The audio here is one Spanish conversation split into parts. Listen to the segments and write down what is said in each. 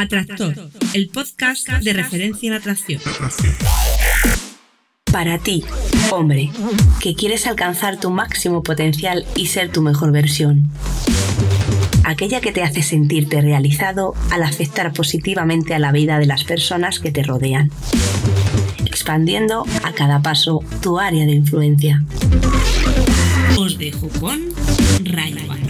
Atractor, el podcast de referencia en atracción. Para ti, hombre, que quieres alcanzar tu máximo potencial y ser tu mejor versión. Aquella que te hace sentirte realizado al afectar positivamente a la vida de las personas que te rodean. Expandiendo a cada paso tu área de influencia. Os dejo con Rayo.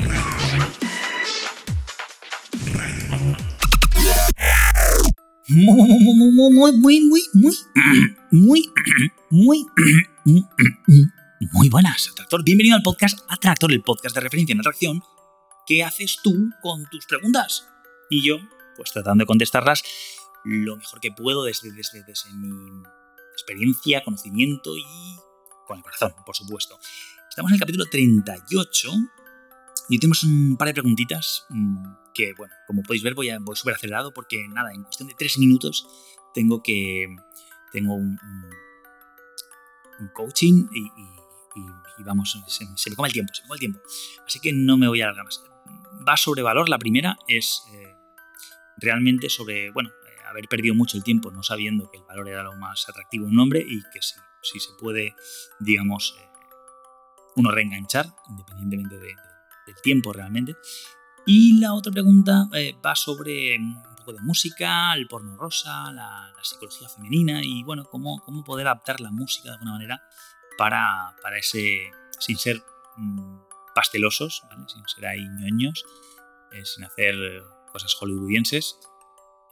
Muy, muy, muy, muy, muy, muy, muy buenas, Atractor. Bienvenido al podcast Atractor, el podcast de referencia en atracción. ¿Qué haces tú con tus preguntas? Y yo, pues tratando de contestarlas lo mejor que puedo desde, desde, desde mi experiencia, conocimiento y con el corazón, por supuesto. Estamos en el capítulo 38 y tenemos un par de preguntitas mm, que, bueno, como podéis ver, voy, voy súper acelerado porque, nada, en cuestión de tres minutos tengo que. Tengo un, un, coaching y, vamos, se, me come el tiempo, se me come el tiempo. Así que no me voy a alargar más. Va sobre valor, la primera es eh, realmente sobre, bueno, eh, haber perdido mucho el tiempo no sabiendo que el valor era lo más atractivo en un hombre y que si, si se puede, digamos, eh, uno reenganchar, independientemente de, del tiempo realmente. Y la otra pregunta eh, va sobre mm, un poco de música, el porno rosa, la, psicología femenina y bueno, cómo, cómo, poder adaptar la música de alguna manera para, para ese, sin ser mm, pastelosos, sin ser ahí ñoños, eh, sin hacer cosas hollywoodienses.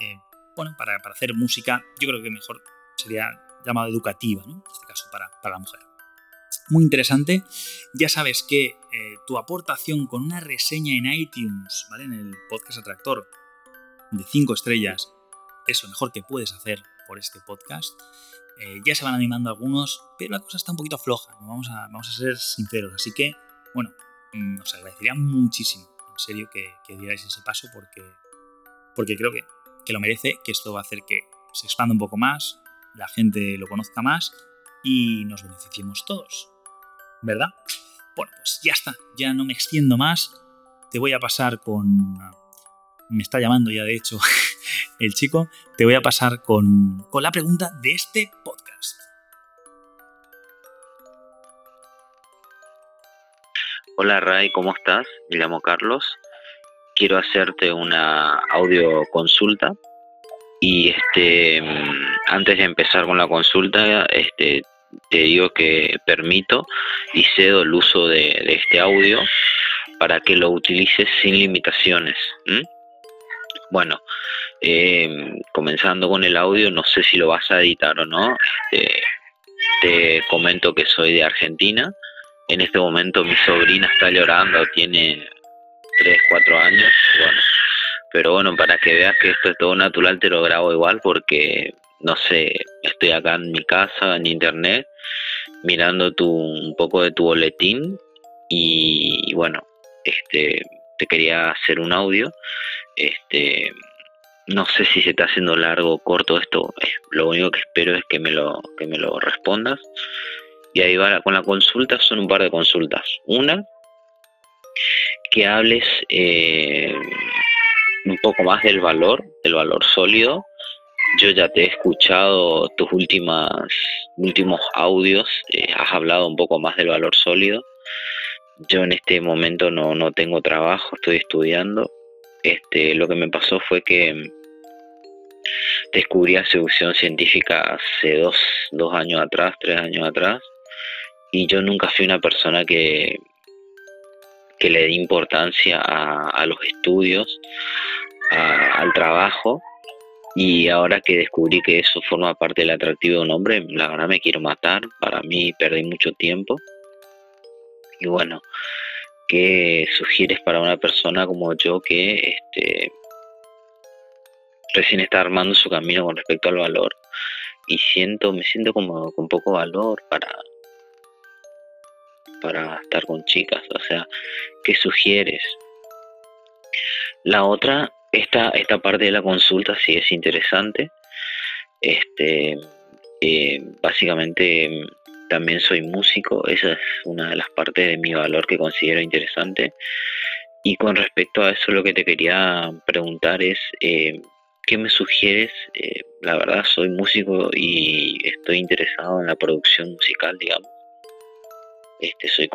Eh, bueno, para, para, hacer música, yo creo que mejor sería llamada educativa, ¿no? en este caso para, para la mujer muy interesante. Ya sabes que eh, tu aportación con una reseña en iTunes, ¿vale? En el podcast Atractor de 5 estrellas, es lo mejor que puedes hacer por este podcast. Eh, ya se van animando algunos, pero la cosa está un poquito floja, vamos, a, vamos a ser sinceros. Así que, bueno, mm, os agradecería muchísimo, en serio, que, que dierais ese paso porque, porque creo que, que lo merece, que esto va a hacer que se expanda un poco más, la gente lo conozca más y nos beneficiemos todos. ¿Verdad? Bueno, pues ya está, ya no me extiendo más. Te voy a pasar con... Me está llamando ya, de hecho, el chico. Te voy a pasar con, con la pregunta de este podcast. Hola Ray, ¿cómo estás? Me llamo Carlos. Quiero hacerte una audio consulta y este antes de empezar con la consulta, este te digo que permito y cedo el uso de, este audio para que lo utilices sin limitaciones. Bueno, em, comenzando con el audio, no sé si lo vas a editar o no. Este, te comento que soy de Argentina. En este momento mi sobrina está llorando, tiene 3, 4 años. Bueno, pero bueno, para que veas que esto es todo natural, te lo grabo igual porque no sé, estoy acá en mi casa, en internet, mirando tu, un poco de tu boletín y, bueno, este, te quería hacer un audio. Este, no sé si se está haciendo largo o corto esto. Lo único que espero es que me lo, que me lo respondas. Y ahí va con la consulta, son un par de consultas. Una, que hables eh, un poco más del valor, del valor sólido yo ya te he escuchado tus últimas, últimos audios, eh, has hablado un poco más del valor sólido. Yo en este momento no, no tengo trabajo, estoy estudiando. Este, lo que me pasó fue que descubrí la seducción científica hace dos, dos años atrás, tres años atrás, y yo nunca fui una persona que, que le di importancia a, los estudios, al trabajo, y ahora que descubrí que eso forma parte del atractivo de un hombre, la verdad me quiero matar. Para mí perdí mucho tiempo. Y bueno, ¿qué sugieres para una persona como yo que este, recién está armando su camino con respecto al valor? Y siento, me siento como con poco valor para, para estar con chicas. O sea, ¿qué sugieres? La otra esta, esta parte de la consulta sí es interesante. Este, eh, básicamente también soy músico, esa es una de las partes de mi valor que considero interesante. Y con respecto a eso lo que te quería preguntar es, eh, ¿qué me sugieres? Eh, la verdad soy músico y estoy interesado en la producción musical, digamos. Este, soy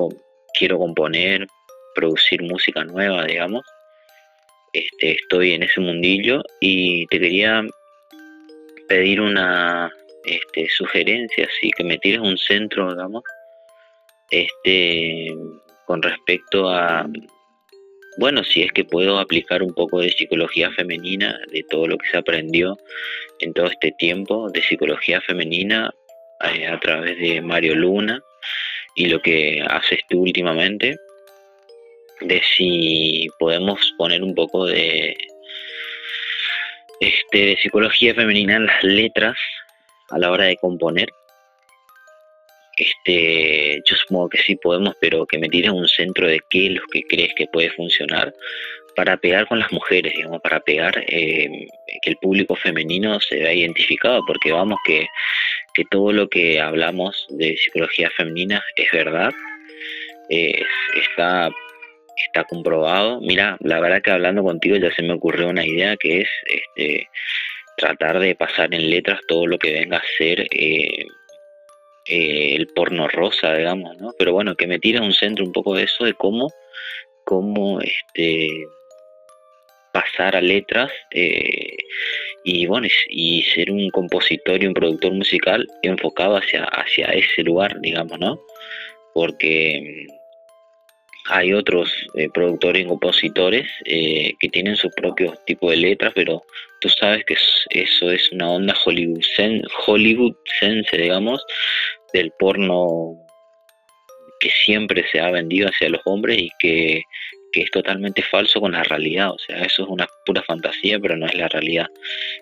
quiero componer, producir música nueva, digamos. Este, estoy en ese mundillo y te quería pedir una este, sugerencia, así que me tires un centro, digamos, este, con respecto a, bueno, si es que puedo aplicar un poco de psicología femenina, de todo lo que se aprendió en todo este tiempo de psicología femenina eh, a través de Mario Luna y lo que haces tú últimamente, de si podemos poner un poco de, este, de psicología femenina en las letras a la hora de componer. Este, yo supongo que sí podemos, pero que me tires un centro de qué es lo que crees que puede funcionar para pegar con las mujeres, digamos, para pegar eh, que el público femenino se vea identificado, porque vamos que, que todo lo que hablamos de psicología femenina es verdad, está, está comprobado. Mira, la verdad que hablando contigo ya se me ocurrió una idea que es este, tratar de pasar en letras todo lo que venga a ser eh, eh, el porno rosa, digamos, ¿no? Pero bueno, que me tire un centro un poco de eso, de cómo, cómo este, pasar a letras eh, y bueno, y ser un compositor y un productor musical enfocado hacia, hacia ese lugar, digamos, ¿no? Porque hay otros eh, productores y compositores eh, que tienen su propio tipo de letras, pero tú sabes que eso es una onda Hollywood sense digamos, del porno que siempre se ha vendido hacia los hombres y que, es totalmente falso con la realidad. O sea, eso es una pura fantasía, pero no es la realidad.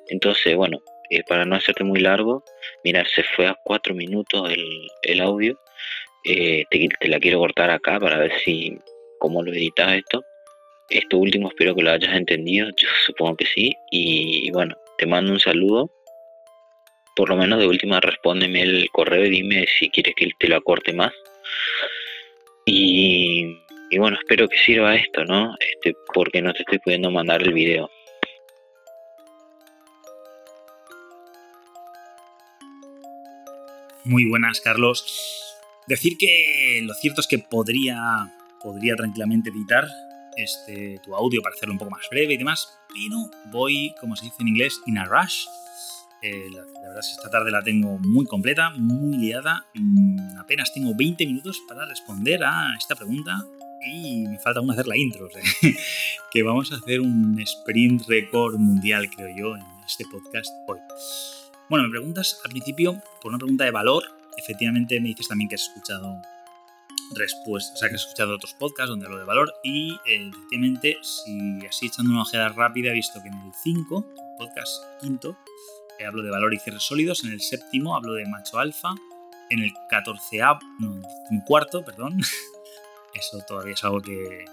Entonces, bueno, eh, para no hacerte muy largo, mirar, se fue a cuatro minutos el, el audio. Eh, te, la quiero cortar acá para ver si cómo lo editas esto. Esto último espero que lo hayas entendido, yo supongo que sí. Y bueno, te mando un saludo. Por lo menos de última respóndeme el correo y dime si quieres que te lo acorte más. Y, y bueno, espero que sirva esto, ¿no? Este, porque no te estoy pudiendo mandar el video. Muy buenas, Carlos. Decir que lo cierto es que podría, podría tranquilamente editar este, tu audio para hacerlo un poco más breve y demás, pero voy, como se dice en inglés, in a rush. Eh, la, verdad es que esta tarde la tengo muy completa, muy liada. Mm, apenas tengo 20 minutos para responder a esta pregunta y me falta aún hacer la intro. que vamos a hacer un sprint record mundial, creo yo, en este podcast hoy. Bueno, me preguntas al principio por una pregunta de valor efectivamente me dices también que has escuchado respuestas, o sea, que has escuchado otros podcasts donde hablo de valor y eh, efectivamente, si así echando una ojeada rápida, he visto que en el 5, podcast quinto, eh, hablo de valor y cierres sólidos, en el séptimo hablo de macho alfa, en el 14 no, en cuarto, perdón, eso todavía es algo que,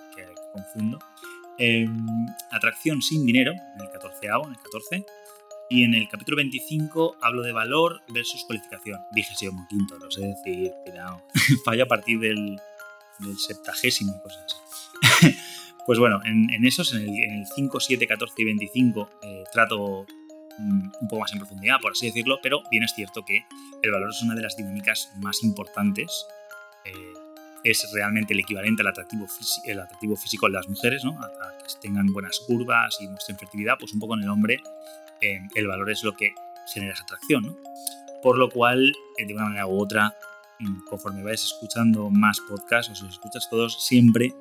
confundo, atracción sin dinero, en el 14 en el 14, y en el capítulo 25 hablo de valor versus cualificación. Vigésimo quinto, no sé decir, cuidado. Fallo a partir del, del septagésimo y cosas así. pues bueno, en, esos, en el, 5, 7, 14 y 25, eh, trato mm, un poco más en profundidad, por así decirlo, pero bien es cierto que el valor es una de las dinámicas más importantes. Eh, es realmente el equivalente al atractivo, el atractivo físico de las mujeres, ¿no? a, que tengan buenas curvas y muestren fertilidad, pues un poco en el hombre el valor es lo que genera esa atracción, ¿no? Por lo cual, eh, de una manera u otra, mm, conforme vayas escuchando más podcasts o si los escuchas todos, siempre,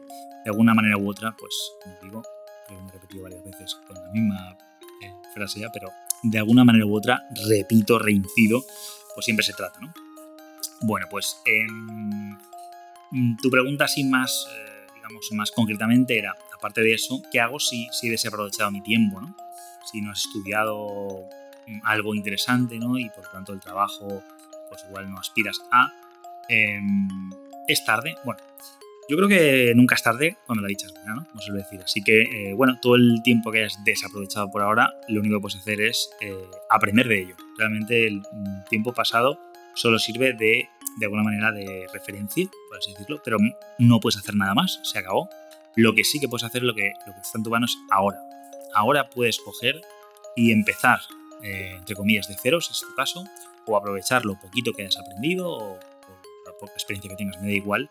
de alguna manera u otra, pues, como digo, creo que me he repetido varias veces con la misma eh, frase ya, pero de alguna manera u otra, repito, reincido, pues siempre se trata, ¿no? Bueno, pues em, mm, tu pregunta así más, eh, digamos, más concretamente era, aparte de eso, ¿qué hago si, si he desaprovechado mi tiempo, ¿no? Si no has estudiado algo interesante, ¿no? Y por tanto el trabajo, pues igual no aspiras a. Em, es tarde, bueno, yo creo que nunca es tarde cuando la dicha es buena, ¿no? Como suele decir. Así que, eh, bueno, todo el tiempo que hayas desaprovechado por ahora, lo único que puedes hacer es eh, aprender de ello. Realmente el mm, tiempo pasado solo sirve de, de alguna manera, de referencia, por así decirlo, pero no puedes hacer nada más, se acabó. Lo que sí que puedes hacer, lo que, lo que está en tu mano es ahora ahora puedes coger y empezar, eh, entre comillas, de cero, si es tu caso, o aprovechar lo poquito que hayas aprendido o, o la poca experiencia que tengas, me da igual,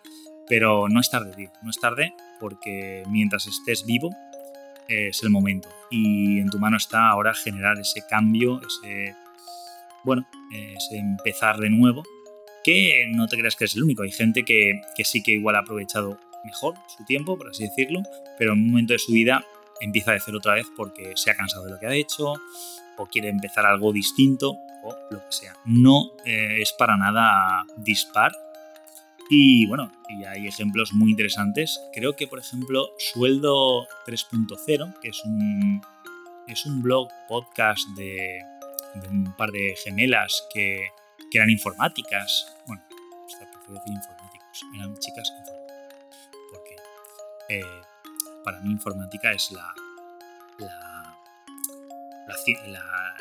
pero no es tarde, tío, no es tarde porque mientras estés vivo es el momento. Y en tu mano está ahora generar ese cambio, ese, bueno, ese empezar de nuevo, que no te creas que es el único, hay gente que, que sí que igual ha aprovechado mejor su tiempo, por así decirlo, pero en un momento de su vida empieza de cero otra vez porque se ha cansado de lo que ha hecho o quiere empezar algo distinto o lo que sea. No eh, es para nada dispar. Y bueno, y hay ejemplos muy interesantes. Creo que, por ejemplo, Sueldo 3.0, que es un, es un blog, podcast de, un par de gemelas que, eran informáticas. Bueno, prefiero decir informáticos, eran chicas informáticas. Porque eh, para mí informática es la, la, la,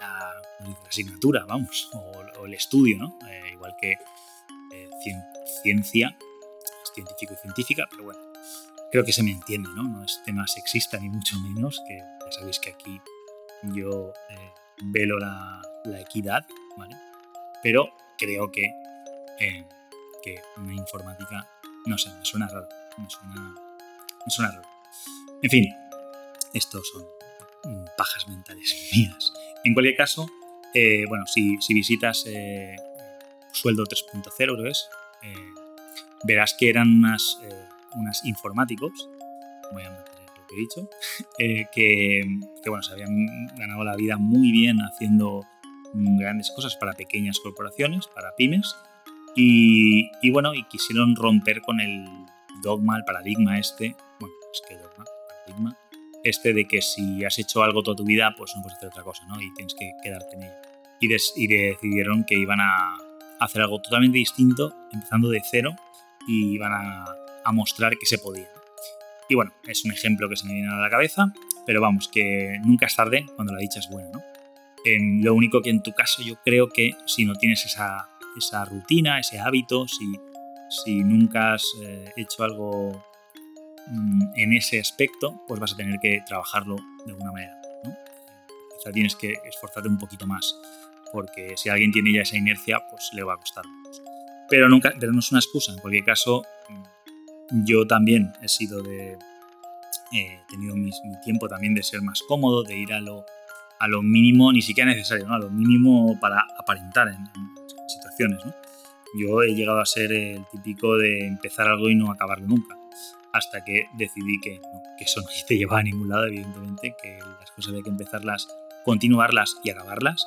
la, asignatura, vamos, o, el estudio, ¿no? Eh, igual que eh, ciencia, científico y científica, pero bueno, creo que se me entiende, ¿no? No es tema sexista ni mucho menos, que ya sabéis que aquí yo eh, velo la, equidad, ¿vale? Pero creo que, que una informática, no sé, me suena raro, me suena es un error. En fin, estos son pajas mentales mías. En cualquier caso, eh, bueno, si, visitas eh, sueldo 3.0, creo es, eh, verás que eran unas, informáticos, voy a meter lo que he dicho, que, que, bueno, se habían ganado la vida muy bien haciendo grandes cosas para pequeñas corporaciones, para pymes, y, y bueno, y quisieron romper con el dogma, el paradigma este que dogma, paradigma, este de que si has hecho algo toda tu vida, pues no puedes hacer otra cosa, ¿no? Y tienes que quedarte en ello. Y, y decidieron que iban a hacer algo totalmente distinto, empezando de cero, y iban a, a mostrar que se podía. Y bueno, es un ejemplo que se me viene a la cabeza, pero vamos, que nunca es tarde cuando la dicha es buena, ¿no? lo único que en tu caso yo creo que si no tienes esa, esa rutina, ese hábito, si, si nunca has eh, hecho algo en ese aspecto, pues vas a tener que trabajarlo de alguna manera. ¿no? Quizá tienes que esforzarte un poquito más, porque si alguien tiene ya esa inercia, pues le va a costar. Pero, nunca, pero no es una excusa. En cualquier caso, mm, yo también he sido de. He tenido mi, tiempo también de ser más cómodo, de ir a lo, a lo mínimo, ni siquiera necesario, a lo mínimo para aparentar en, en situaciones. Yo he llegado a ser el típico de empezar algo y no acabarlo nunca hasta que decidí que, que eso no te llevaba a ningún lado, evidentemente, que las cosas había que empezarlas, continuarlas y acabarlas.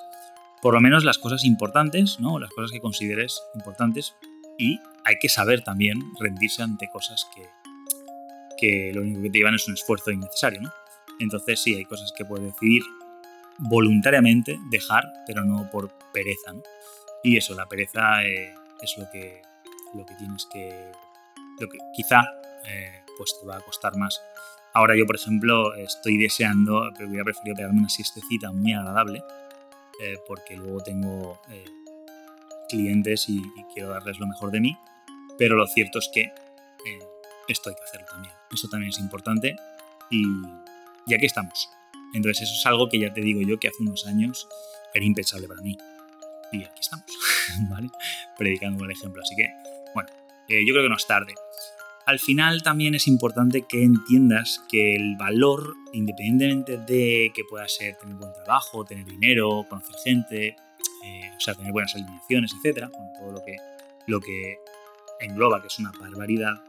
Por lo menos las cosas importantes, ¿no? las cosas que consideres importantes. Y hay que saber también rendirse ante cosas que, que lo único que te llevan es un esfuerzo innecesario. ¿no? Entonces sí, hay cosas que puedes decidir voluntariamente dejar, pero no por pereza. ¿no? Y eso, la pereza eh, es lo que, lo que tienes que... Lo que quizá eh, pues te va a costar más. Ahora yo, por ejemplo, estoy deseando, pero hubiera preferido pegarme una siestecita muy agradable, eh, porque luego tengo eh, clientes y, quiero darles lo mejor de mí, pero lo cierto es que esto hay que hacerlo también. Eso también es importante y, y aquí estamos. Entonces eso es algo que ya te digo yo que hace unos años era impensable para mí. Y aquí estamos, ¿vale? Predicando el ejemplo. Así que, bueno, yo creo que no es tarde al final también es importante que entiendas que el valor, independientemente de que pueda ser tener buen trabajo, tener dinero, conocer gente, eh, o sea, tener buenas alineaciones, etcétera, con todo lo que, lo que engloba, que es una barbaridad,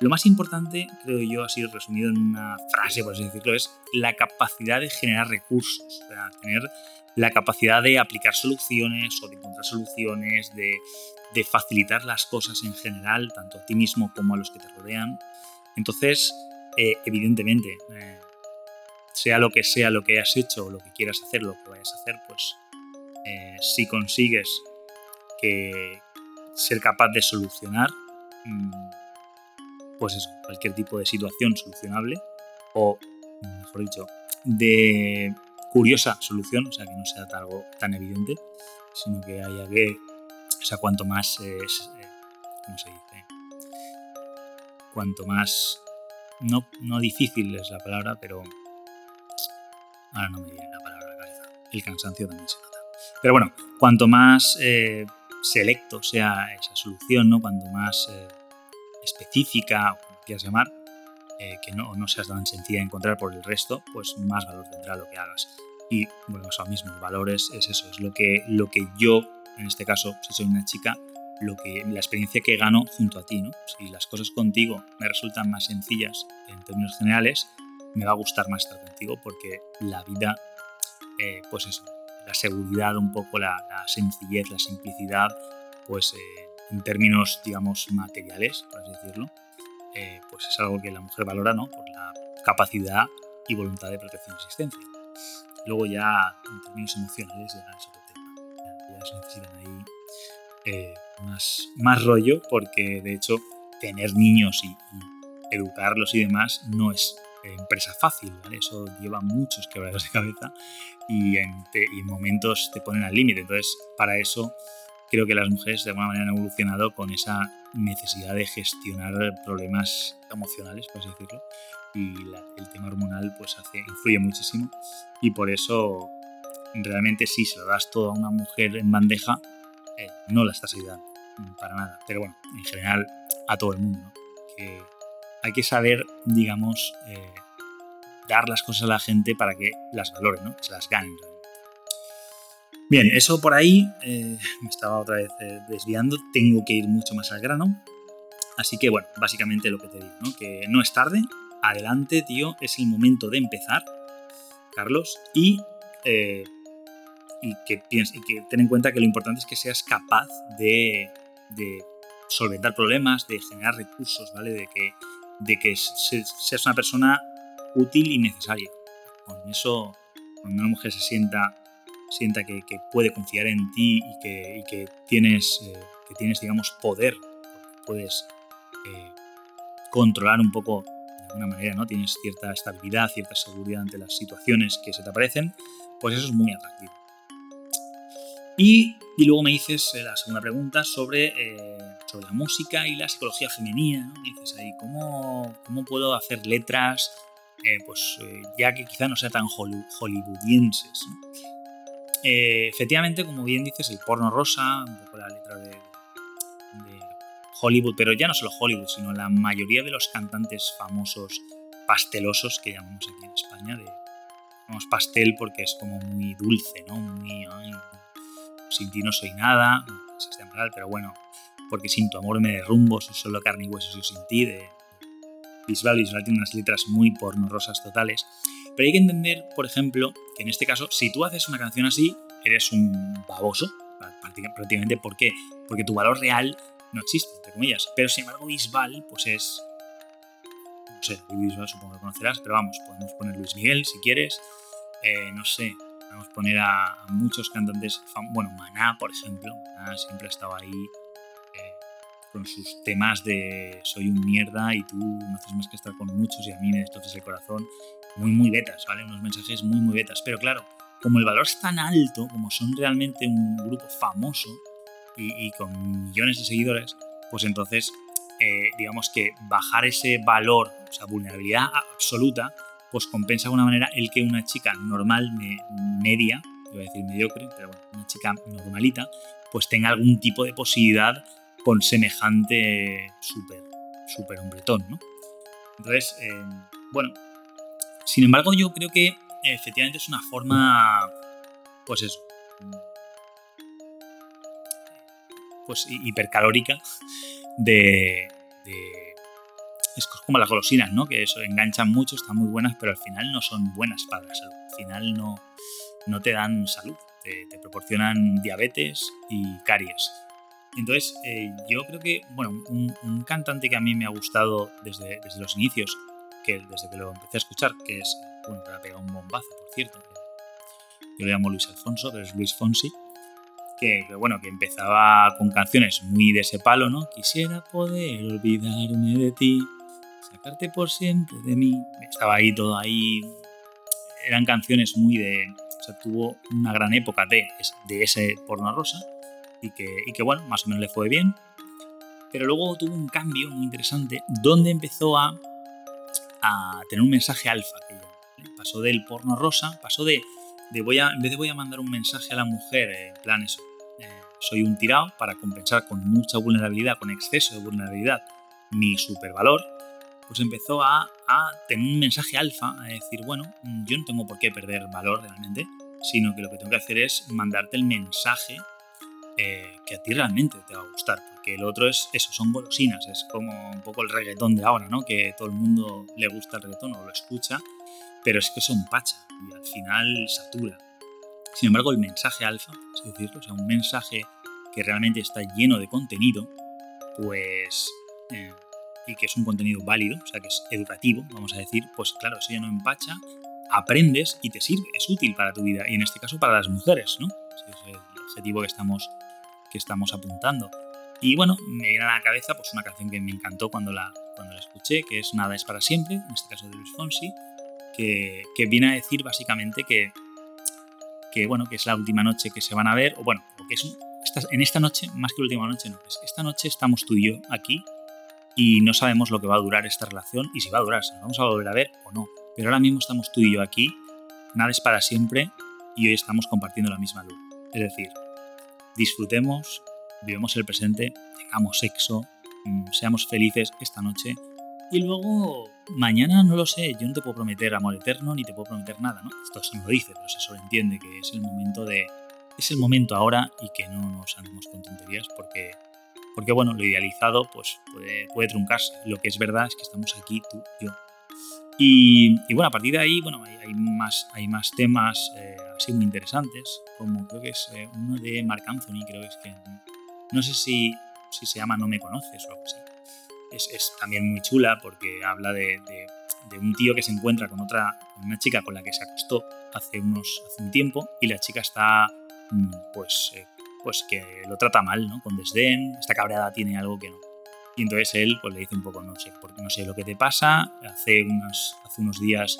lo más importante, creo yo, ha sido resumido en una frase, por así decirlo, es la capacidad de generar recursos, tener la capacidad de aplicar soluciones o de encontrar soluciones, de, facilitar las cosas en general, tanto a ti mismo como a los que te rodean. Entonces, eh, evidentemente, eh, sea lo que sea lo que hayas hecho o lo que quieras hacer, lo que vayas a hacer, pues eh, si consigues ser capaz de solucionar, mm, pues eso, cualquier tipo de situación solucionable, o mejor dicho, de curiosa solución, o sea, que no sea algo tan evidente, sino que haya que, o sea, cuanto más eh, ¿cómo se dice? Cuanto más, no, no difícil es la palabra, pero ahora no me viene la palabra el cansancio también se nota. Pero bueno, cuanto más eh, selecto sea esa solución, ¿no? cuanto más eh, específica, o como quieras llamar, eh, que no, no seas tan sencilla de encontrar por el resto, pues más valor tendrá lo que hagas. Y bueno, eso mismo, el valor es, eso, es lo que, lo que yo, en este caso, si soy una chica, lo que, la experiencia que gano junto a ti, ¿no? Si las cosas contigo me resultan más sencillas en términos generales, me va a gustar más estar contigo porque la vida, eh, pues eso, la seguridad un poco, la, sencillez, la simplicidad, pues eh, en términos, digamos, materiales, por así decirlo, eh, pues es algo que la mujer valora, ¿no? Por la capacidad y voluntad de protección y existencia. Luego ya, en términos emocionales, ya es otro tema. Ya, se necesitan ahí más, más rollo, porque de hecho tener niños y, educarlos y demás no es empresa fácil, ¿vale? Eso lleva muchos quebraderos de cabeza y en, y en momentos te ponen al límite. Entonces, para eso creo que las mujeres de alguna manera han evolucionado con esa necesidad de gestionar problemas emocionales, por así decirlo, y el tema hormonal pues influye muchísimo y por eso realmente si se lo das todo a una mujer en bandeja, eh, no la estás ayudando para nada. Pero bueno, en general a todo el mundo. Que hay que saber, digamos, eh, dar las cosas a la gente para que las valoren, ¿no? que se las ganen. Bien, eso por ahí eh, me estaba otra vez eh, desviando. Tengo que ir mucho más al grano. Así que bueno, básicamente lo que te digo, ¿no? que no es tarde. Adelante, tío, es el momento de empezar, Carlos, y y que, y que ten en cuenta que lo importante es que seas capaz de de solventar problemas, de generar recursos, ¿vale? De que, de que seas una persona útil y necesaria. Con eso, cuando una mujer se sienta, sienta que, puede confiar en ti y que, que tienes, eh, que tienes, digamos, poder, puedes eh, controlar un poco de alguna manera, ¿no? Tienes cierta estabilidad, cierta seguridad ante las situaciones que se te aparecen, pues eso es muy atractivo. Y, luego me dices eh, la segunda pregunta sobre, eh, sobre la música y la psicología femenina. Me dices ahí, ¿cómo, cómo puedo hacer letras? Pues ya que quizá no sea tan hollywoodienses. Efectivamente, como bien dices, el porno rosa, un poco la letra de, Hollywood, pero ya no solo Hollywood, sino la mayoría de los cantantes famosos pastelosos que llamamos aquí en España, de, pastel porque es como muy dulce, ¿no? Muy, sin ti no soy nada, pero bueno, porque sin tu amor me derrumbo, soy solo carne y hueso, soy sin ti, de Bisbal. Bisbal tiene unas letras muy pornorosas totales, pero hay que entender, por ejemplo, que en este caso, si tú haces una canción así, eres un baboso, prácticamente, ¿por qué? Porque tu valor real no existe, entre comillas, pero sin embargo Bisbal, pues es... No sé, Bisbal supongo que conocerás, pero vamos, podemos poner Luis Miguel si quieres, eh, no sé, Podemos poner a, muchos cantantes, bueno, Maná, por ejemplo. Maná siempre ha estado ahí eh, con sus temas de soy un mierda y tú no haces más que estar con muchos y a mí me destrozas el corazón. Muy, muy betas, ¿vale? Unos mensajes muy, muy betas. Pero claro, como el valor es tan alto, como son realmente un grupo famoso y, con millones de seguidores, pues entonces, eh, digamos que bajar ese valor, o sea, vulnerabilidad absoluta, pues compensa de alguna manera el que una chica normal, media, iba a decir mediocre, pero bueno, una chica normalita, pues tenga algún tipo de posibilidad con semejante súper, súper hombretón, ¿no? Entonces, eh, bueno, sin embargo yo creo que efectivamente es una forma, pues eso, pues hipercalórica de es como las golosinas, ¿no? Que eso enganchan mucho, están muy buenas, pero al final no son buenas para la salud. Al final no, no te dan salud, te, proporcionan diabetes y caries. Entonces, eh, yo creo que, bueno, un, cantante que a mí me ha gustado desde, desde los inicios, que desde que lo empecé a escuchar, que es, bueno, que ha pegado un bombazo, por cierto. Yo lo llamo Luis Alfonso, pero es Luis Fonsi. Que, que, bueno, que empezaba con canciones muy de ese palo, ¿no? Quisiera poder olvidarme de ti, sacarte por siempre de mí. Estaba ahí todo ahí. Eran canciones muy de. O sea, tuvo una gran época de, de ese porno rosa y que, y que, bueno, más o menos le fue bien. Pero luego tuvo un cambio muy interesante donde empezó a, a tener un mensaje alfa. Que pasó del porno rosa, pasó de de voy a, en vez de voy a mandar un mensaje a la mujer, en plan eso, eh, soy un tirado para compensar con mucha vulnerabilidad, con exceso de vulnerabilidad, mi supervalor, pues empezó a, a tener un mensaje alfa, a decir, bueno, yo no tengo por qué perder valor realmente, sino que lo que tengo que hacer es mandarte el mensaje eh, que a ti realmente te va a gustar, porque el otro es eso, son golosinas, es como un poco el reggaetón de ahora, ¿no? Que todo el mundo le gusta el reggaetón o lo escucha, pero es que son pacha y al final satura. Sin embargo, el mensaje alfa, es decirlo, o sea, un mensaje que realmente está lleno de contenido, pues eh, y que es un contenido válido, o sea, que es educativo, vamos a decir, pues claro, eso ya no empacha, aprendes y te sirve, es útil para tu vida, y en este caso para las mujeres, ¿no? Ese es el objetivo que estamos, estamos apuntando. Y bueno, me viene a la cabeza pues una canción que me encantó cuando la, cuando la escuché, que es Nada es para siempre, en este caso de Luis Fonsi, que, que viene a decir básicamente que, que, bueno, que es la última noche que se van a ver, o bueno, que es en esta noche, más que la última noche, no, es esta noche estamos tú y yo aquí y no sabemos lo que va a durar esta relación y si va a durar, si nos vamos a volver a ver o no. Pero ahora mismo estamos tú y yo aquí, nada es para siempre y hoy estamos compartiendo la misma luz. Es decir, disfrutemos, vivamos el presente, tengamos sexo, mm, seamos felices esta noche y luego mañana no lo sé, yo no te puedo prometer amor eterno ni te puedo prometer nada, ¿no? Esto se lo dice, pero se sobreentiende que es el momento de es el momento ahora y que no nos andemos con tonterías porque porque bueno, lo idealizado pues puede, puede truncarse. Lo que es verdad es que estamos aquí tú y yo. Y, bueno, a partir de ahí, bueno, hay, más, hay más temas eh, así muy interesantes, como creo que es eh, uno de Mark Anthony, creo que es que, no sé si, si se llama No me conoces o algo así. Es, es también muy chula porque habla de, de, un tío que se encuentra con otra, una chica con la que se acostó hace, unos, hace un tiempo y la chica está mm, pues eh, pues que lo trata mal, ¿no? Con desdén, esta cabreada tiene algo que no. Y entonces él pues le dice un poco, no sé, porque no sé lo que te pasa, hace unos, hace unos días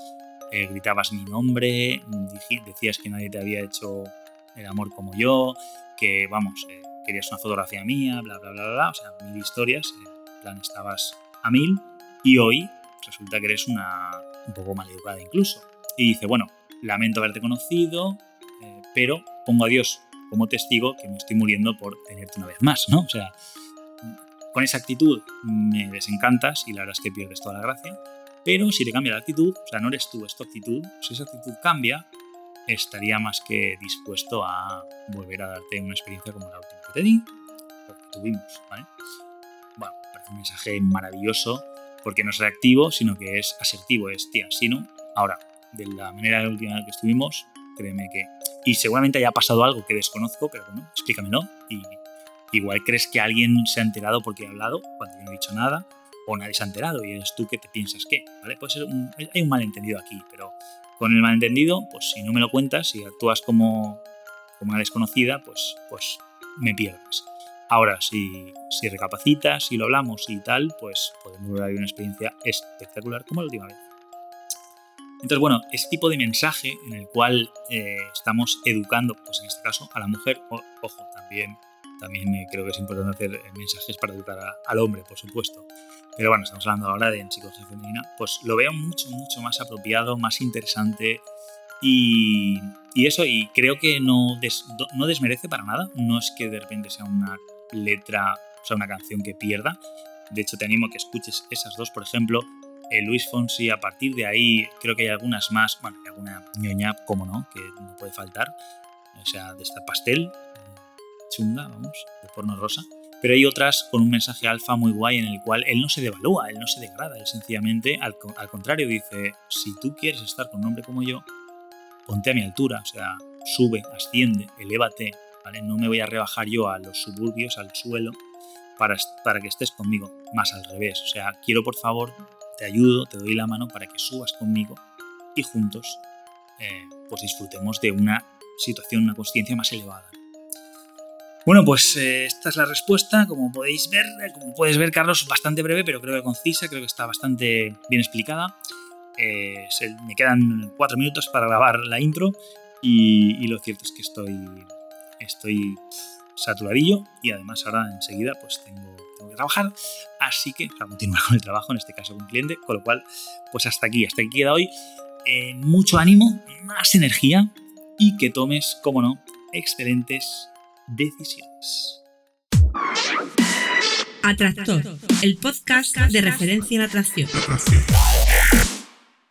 eh, gritabas mi nombre, decías que nadie te había hecho el amor como yo, que vamos, eh, querías una fotografía mía, bla, bla, bla, bla, o sea, mil historias, eh, en plan estabas a mil, y hoy resulta que eres una un poco maleducada incluso. Y dice, bueno, lamento haberte conocido, pero pongo a Dios como testigo que me estoy muriendo por tenerte una vez más, ¿no? O sea, con esa actitud me desencantas y la verdad es que pierdes toda la gracia, pero si te cambia la actitud, o sea, no eres tú, es tu actitud, si esa actitud cambia, estaría más que dispuesto a volver a darte una experiencia como la última que te di, o que tuvimos, ¿vale? Bueno, parece un mensaje maravilloso, porque no es reactivo, sino que es asertivo, es, tía, si no, ahora, de la manera de la última que estuvimos, créeme que y seguramente haya pasado algo que desconozco, pero bueno, explícamelo. Y igual crees que alguien se ha enterado porque he hablado cuando yo no he dicho nada, o nadie se ha enterado y eres tú que te piensas que, ¿vale? Puede ser hay un malentendido aquí, pero con el malentendido, pues si no me lo cuentas, si actúas como, como una desconocida, pues, pues me pierdes. Ahora, si, si recapacitas, si lo hablamos y tal, pues podemos lograr una experiencia espectacular como la última vez. Entonces, bueno, ese tipo de mensaje en el cual eh, estamos educando, pues en este caso, a la mujer, ojo, también, también eh, creo que es importante hacer eh, mensajes para educar al hombre, por supuesto. Pero bueno, estamos hablando ahora de psicología femenina, pues lo veo mucho, mucho más apropiado, más interesante y, y eso, y creo que no, no desmerece para nada, no es que de repente sea una letra, o sea, una canción que pierda. De hecho, te animo a que escuches esas dos, por ejemplo, eh, Luis Fonsi, a partir de ahí creo que hay algunas más, bueno, hay alguna ñoña, como no, que no puede faltar, o sea, de esta pastel, chunga, vamos, de porno rosa, pero hay otras con un mensaje alfa muy guay en el cual él no se devalúa, él no se degrada, él sencillamente, al, al contrario, dice, si tú quieres estar con un hombre como yo, ponte a mi altura, o sea, sube, asciende, elévate, ¿vale? No me voy a rebajar yo a los suburbios, al suelo, para, para que estés conmigo, más al revés, o sea, quiero por favor te ayudo, te doy la mano para que subas conmigo y juntos eh, pues disfrutemos de una situación, una conciencia más elevada. Bueno, pues eh, esta es la respuesta, como podéis ver, eh, como puedes ver Carlos, bastante breve, pero creo que concisa, creo que está bastante bien explicada. me quedan cuatro minutos para grabar la intro y, lo cierto es que estoy, estoy saturadillo y además ahora enseguida pues tengo que trabajar, así que para continuar con el trabajo, en este caso con cliente, con lo cual, pues hasta aquí, hasta aquí queda hoy. Eh, mucho ánimo, más energía y que tomes, como no, excelentes decisiones. Atractor, el podcast de referencia en atracción.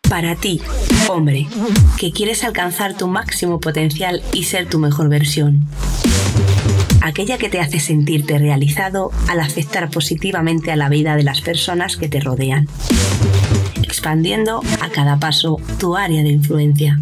Para ti, hombre, que quieres alcanzar tu máximo potencial y ser tu mejor versión. Aquella que te hace sentirte realizado al afectar positivamente a la vida de las personas que te rodean. Expandiendo a cada paso tu área de influencia.